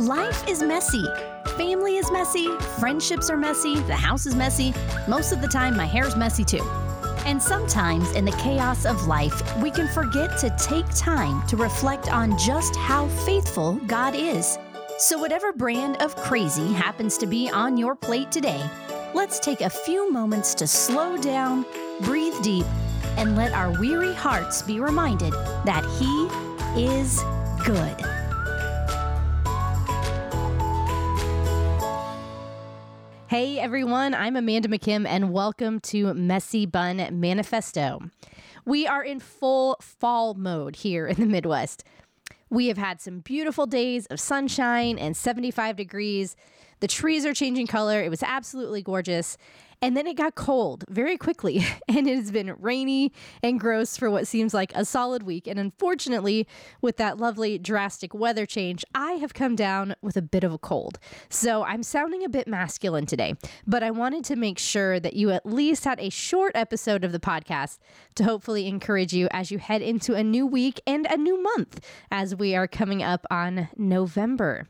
Life is messy. Family is messy. Friendships are messy. The house is messy. Most of the time, my hair's messy too. And sometimes, in the chaos of life, we can forget to take time to reflect on just how faithful God is. So, whatever brand of crazy happens to be on your plate today, let's take a few moments to slow down, breathe deep, and let our weary hearts be reminded that He is good. Hey everyone, I'm Amanda McKim, and welcome to Messy Bun Manifesto. We are in full fall mode here in the Midwest. We have had some beautiful days of sunshine and 75 degrees. The trees are changing color. It was absolutely gorgeous. And then it got cold very quickly, and it has been rainy and gross for what seems like a solid week. And unfortunately, with that lovely drastic weather change, I have come down with a bit of a cold. So I'm sounding a bit masculine today, but I wanted to make sure that you at least had a short episode of the podcast to hopefully encourage you as you head into a new week and a new month as we are coming up on November.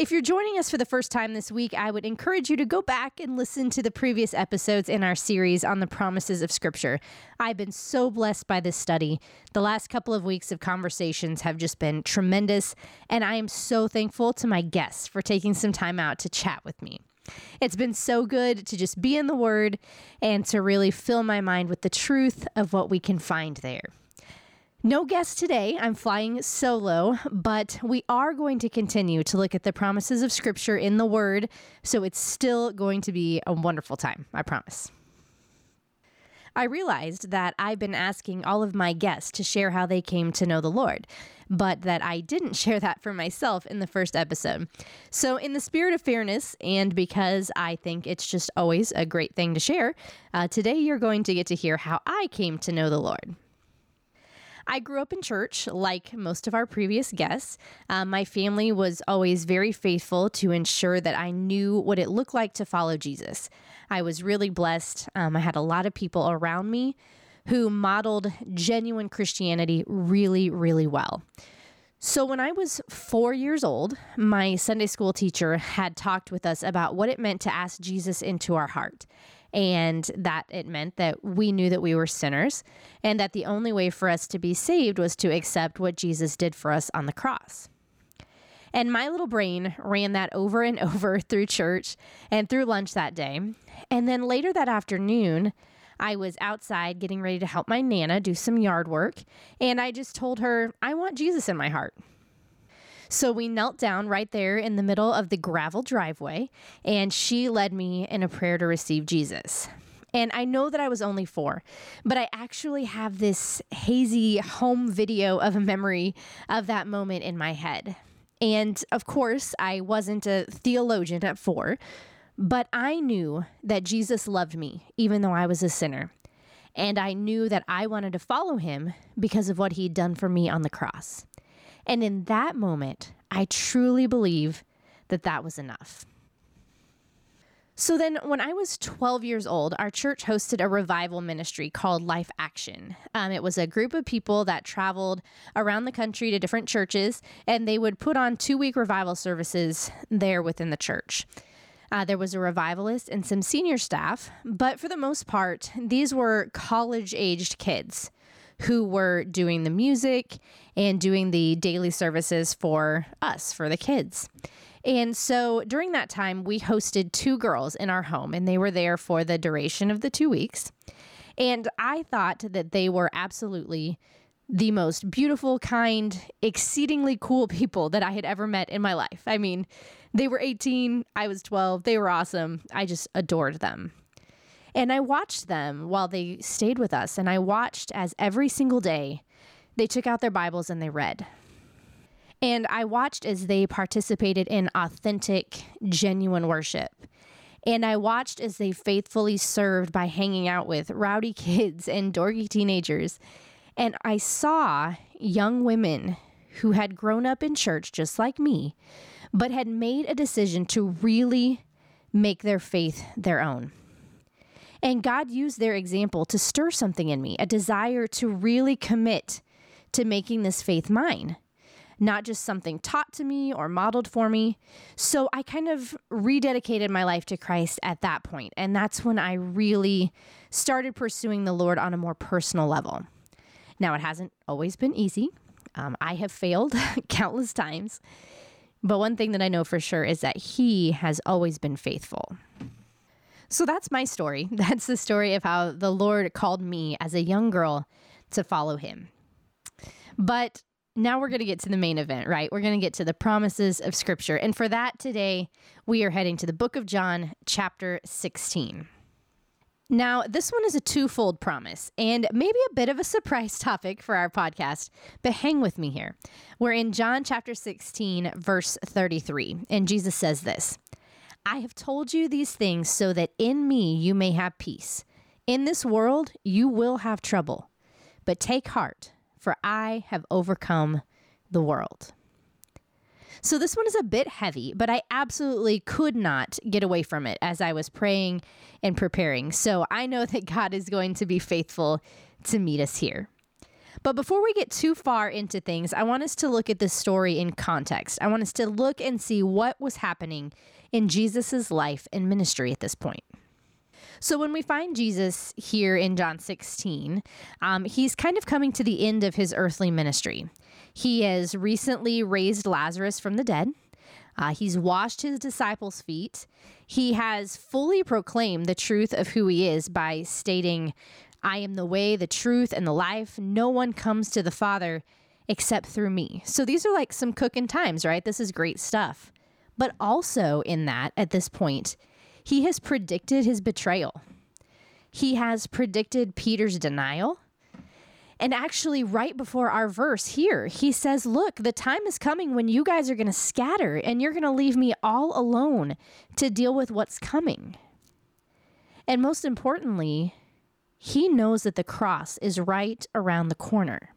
If you're joining us for the first time this week, I would encourage you to go back and listen to the previous episodes in our series on the promises of Scripture. I've been so blessed by this study. The last couple of weeks of conversations have just been tremendous, and I am so thankful to my guests for taking some time out to chat with me. It's been so good to just be in the Word and to really fill my mind with the truth of what we can find there. No guest today. I'm flying solo, but we are going to continue to look at the promises of Scripture in the Word. So it's still going to be a wonderful time, I promise. I realized that I've been asking all of my guests to share how they came to know the Lord, but that I didn't share that for myself in the first episode. So, in the spirit of fairness, and because I think it's just always a great thing to share, uh, today you're going to get to hear how I came to know the Lord. I grew up in church, like most of our previous guests. Um, my family was always very faithful to ensure that I knew what it looked like to follow Jesus. I was really blessed. Um, I had a lot of people around me who modeled genuine Christianity really, really well. So, when I was four years old, my Sunday school teacher had talked with us about what it meant to ask Jesus into our heart and that it meant that we knew that we were sinners and that the only way for us to be saved was to accept what Jesus did for us on the cross. And my little brain ran that over and over through church and through lunch that day. And then later that afternoon, I was outside getting ready to help my Nana do some yard work. And I just told her, I want Jesus in my heart. So we knelt down right there in the middle of the gravel driveway, and she led me in a prayer to receive Jesus. And I know that I was only four, but I actually have this hazy home video of a memory of that moment in my head. And of course, I wasn't a theologian at four, but I knew that Jesus loved me, even though I was a sinner. And I knew that I wanted to follow him because of what he'd done for me on the cross. And in that moment, I truly believe that that was enough. So then, when I was 12 years old, our church hosted a revival ministry called Life Action. Um, it was a group of people that traveled around the country to different churches, and they would put on two week revival services there within the church. Uh, there was a revivalist and some senior staff, but for the most part, these were college aged kids who were doing the music and doing the daily services for us, for the kids. And so during that time, we hosted two girls in our home, and they were there for the duration of the two weeks. And I thought that they were absolutely the most beautiful, kind, exceedingly cool people that I had ever met in my life. I mean, they were 18, I was 12, they were awesome. I just adored them. And I watched them while they stayed with us, and I watched as every single day they took out their Bibles and they read. And I watched as they participated in authentic, genuine worship. And I watched as they faithfully served by hanging out with rowdy kids and dorky teenagers. And I saw young women who had grown up in church just like me, but had made a decision to really make their faith their own. And God used their example to stir something in me, a desire to really commit to making this faith mine. not just something taught to me or modeled for me. So I kind of rededicated my life to Christ at that point, and that's when I really started pursuing the Lord on a more personal level. Now, it hasn't always been easy. Um, I have failed countless times. But one thing that I know for sure is that He has always been faithful. So that's my story. That's the story of how the Lord called me as a young girl to follow Him. But now we're going to get to the main event, right? We're going to get to the promises of Scripture. And for that today, we are heading to the book of John, chapter 16. Now, this one is a twofold promise and maybe a bit of a surprise topic for our podcast, but hang with me here. We're in John chapter 16, verse 33, and Jesus says this I have told you these things so that in me you may have peace. In this world you will have trouble, but take heart, for I have overcome the world. So this one is a bit heavy, but I absolutely could not get away from it as I was praying and preparing. So I know that God is going to be faithful to meet us here. But before we get too far into things, I want us to look at this story in context. I want us to look and see what was happening in Jesus' life and ministry at this point. So when we find Jesus here in John 16, um, he's kind of coming to the end of his earthly ministry. He has recently raised Lazarus from the dead. Uh, he's washed his disciples' feet. He has fully proclaimed the truth of who he is by stating, I am the way, the truth, and the life. No one comes to the Father except through me. So these are like some cooking times, right? This is great stuff. But also, in that, at this point, he has predicted his betrayal. He has predicted Peter's denial. And actually, right before our verse here, he says, Look, the time is coming when you guys are going to scatter and you're going to leave me all alone to deal with what's coming. And most importantly, he knows that the cross is right around the corner.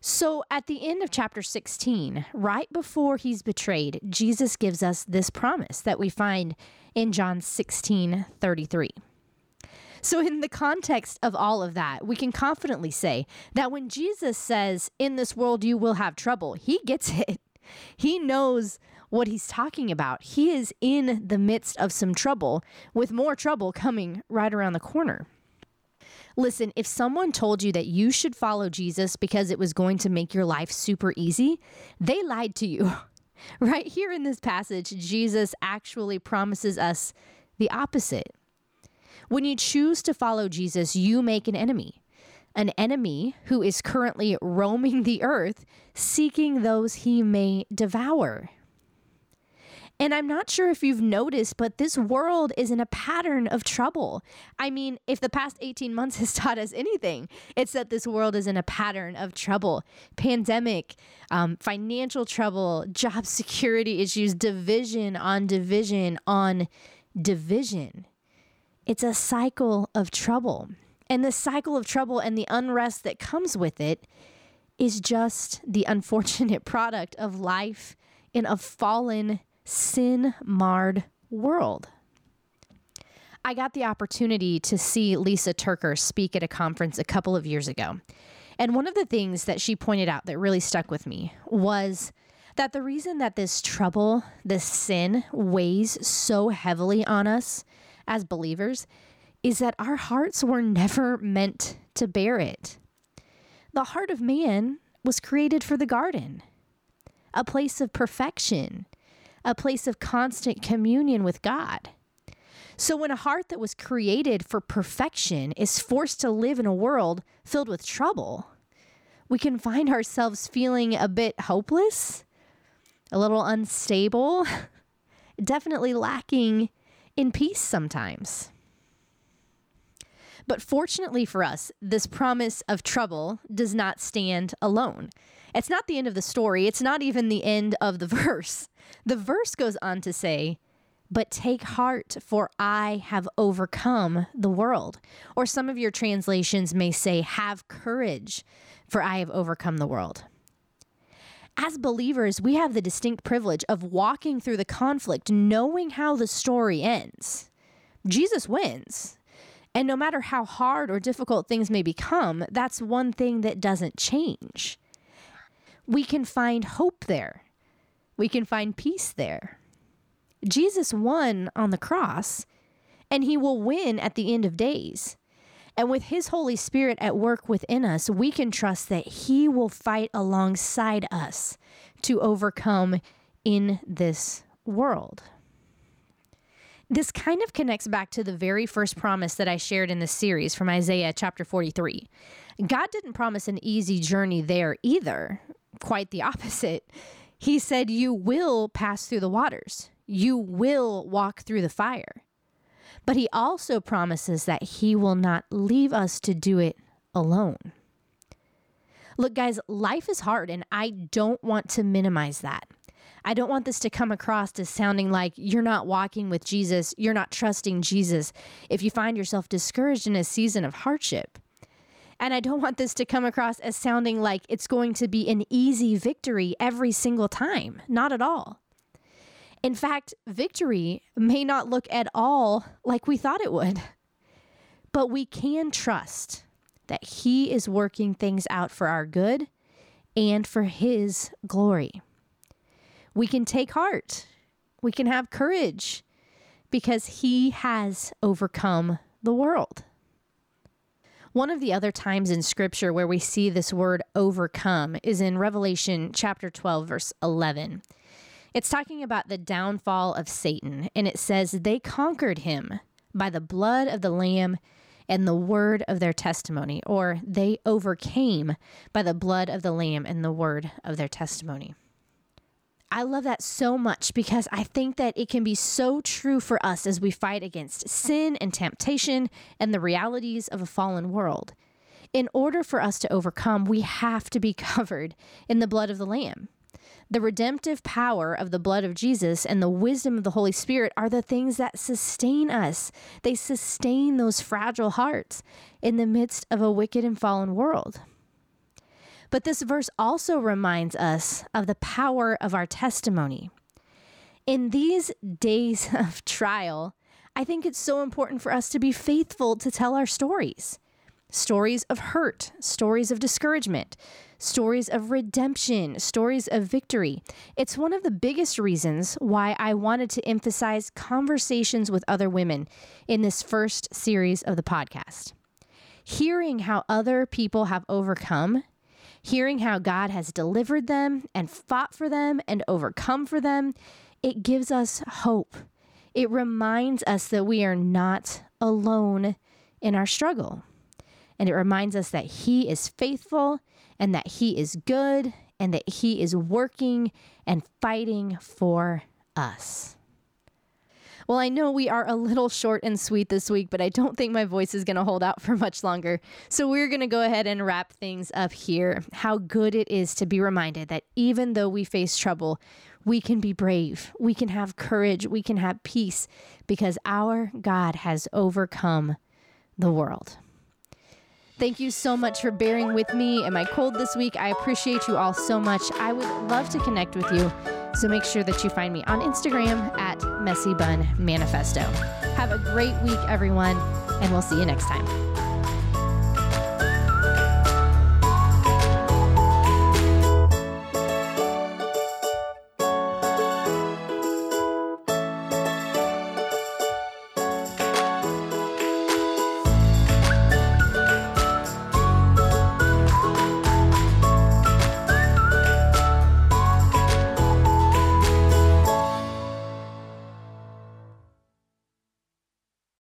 So at the end of chapter 16, right before he's betrayed, Jesus gives us this promise that we find in John 16 33. So, in the context of all of that, we can confidently say that when Jesus says, In this world you will have trouble, he gets it. He knows what he's talking about. He is in the midst of some trouble, with more trouble coming right around the corner. Listen, if someone told you that you should follow Jesus because it was going to make your life super easy, they lied to you. Right here in this passage, Jesus actually promises us the opposite. When you choose to follow Jesus, you make an enemy, an enemy who is currently roaming the earth seeking those he may devour. And I'm not sure if you've noticed, but this world is in a pattern of trouble. I mean, if the past 18 months has taught us anything, it's that this world is in a pattern of trouble pandemic, um, financial trouble, job security issues, division on division on division. It's a cycle of trouble. And the cycle of trouble and the unrest that comes with it is just the unfortunate product of life in a fallen, sin marred world. I got the opportunity to see Lysa TerKeurst speak at a conference a couple of years ago. And one of the things that she pointed out that really stuck with me was that the reason that this trouble, this sin, weighs so heavily on us as believers is that our hearts were never meant to bear it. The heart of man was created for the garden, a place of perfection, a place of constant communion with God. So, when a heart that was created for perfection is forced to live in a world filled with trouble, we can find ourselves feeling a bit hopeless, a little unstable, definitely lacking in peace sometimes. But fortunately for us, this promise of trouble does not stand alone. It's not the end of the story, it's not even the end of the verse. The verse goes on to say, but take heart, for I have overcome the world. Or some of your translations may say, have courage, for I have overcome the world. As believers, we have the distinct privilege of walking through the conflict, knowing how the story ends. Jesus wins. And no matter how hard or difficult things may become, that's one thing that doesn't change. We can find hope there. We can find peace there. Jesus won on the cross, and he will win at the end of days. And with his Holy Spirit at work within us, we can trust that he will fight alongside us to overcome in this world. This kind of connects back to the very first promise that I shared in this series from Isaiah chapter 43. God didn't promise an easy journey there either, quite the opposite. He said, You will pass through the waters, you will walk through the fire. But he also promises that he will not leave us to do it alone. Look, guys, life is hard, and I don't want to minimize that. I don't want this to come across as sounding like you're not walking with Jesus, you're not trusting Jesus if you find yourself discouraged in a season of hardship. And I don't want this to come across as sounding like it's going to be an easy victory every single time. Not at all. In fact, victory may not look at all like we thought it would. But we can trust that He is working things out for our good and for His glory. We can take heart, we can have courage because He has overcome the world. One of the other times in scripture where we see this word overcome is in Revelation chapter 12, verse 11. It's talking about the downfall of Satan, and it says, They conquered him by the blood of the Lamb and the word of their testimony, or they overcame by the blood of the Lamb and the word of their testimony. I love that so much because I think that it can be so true for us as we fight against sin and temptation and the realities of a fallen world. In order for us to overcome, we have to be covered in the blood of the Lamb. The redemptive power of the blood of Jesus and the wisdom of the Holy Spirit are the things that sustain us. They sustain those fragile hearts in the midst of a wicked and fallen world. But this verse also reminds us of the power of our testimony. In these days of trial, I think it's so important for us to be faithful to tell our stories stories of hurt, stories of discouragement, stories of redemption, stories of victory. It's one of the biggest reasons why I wanted to emphasize conversations with other women in this first series of the podcast. Hearing how other people have overcome, hearing how God has delivered them and fought for them and overcome for them, it gives us hope. It reminds us that we are not alone in our struggle. And it reminds us that He is faithful and that He is good and that He is working and fighting for us. Well, I know we are a little short and sweet this week, but I don't think my voice is going to hold out for much longer. So we're going to go ahead and wrap things up here. How good it is to be reminded that even though we face trouble, we can be brave, we can have courage, we can have peace because our God has overcome the world. Thank you so much for bearing with me and my cold this week. I appreciate you all so much. I would love to connect with you. So make sure that you find me on Instagram at Messy Bun Manifesto. Have a great week, everyone, and we'll see you next time.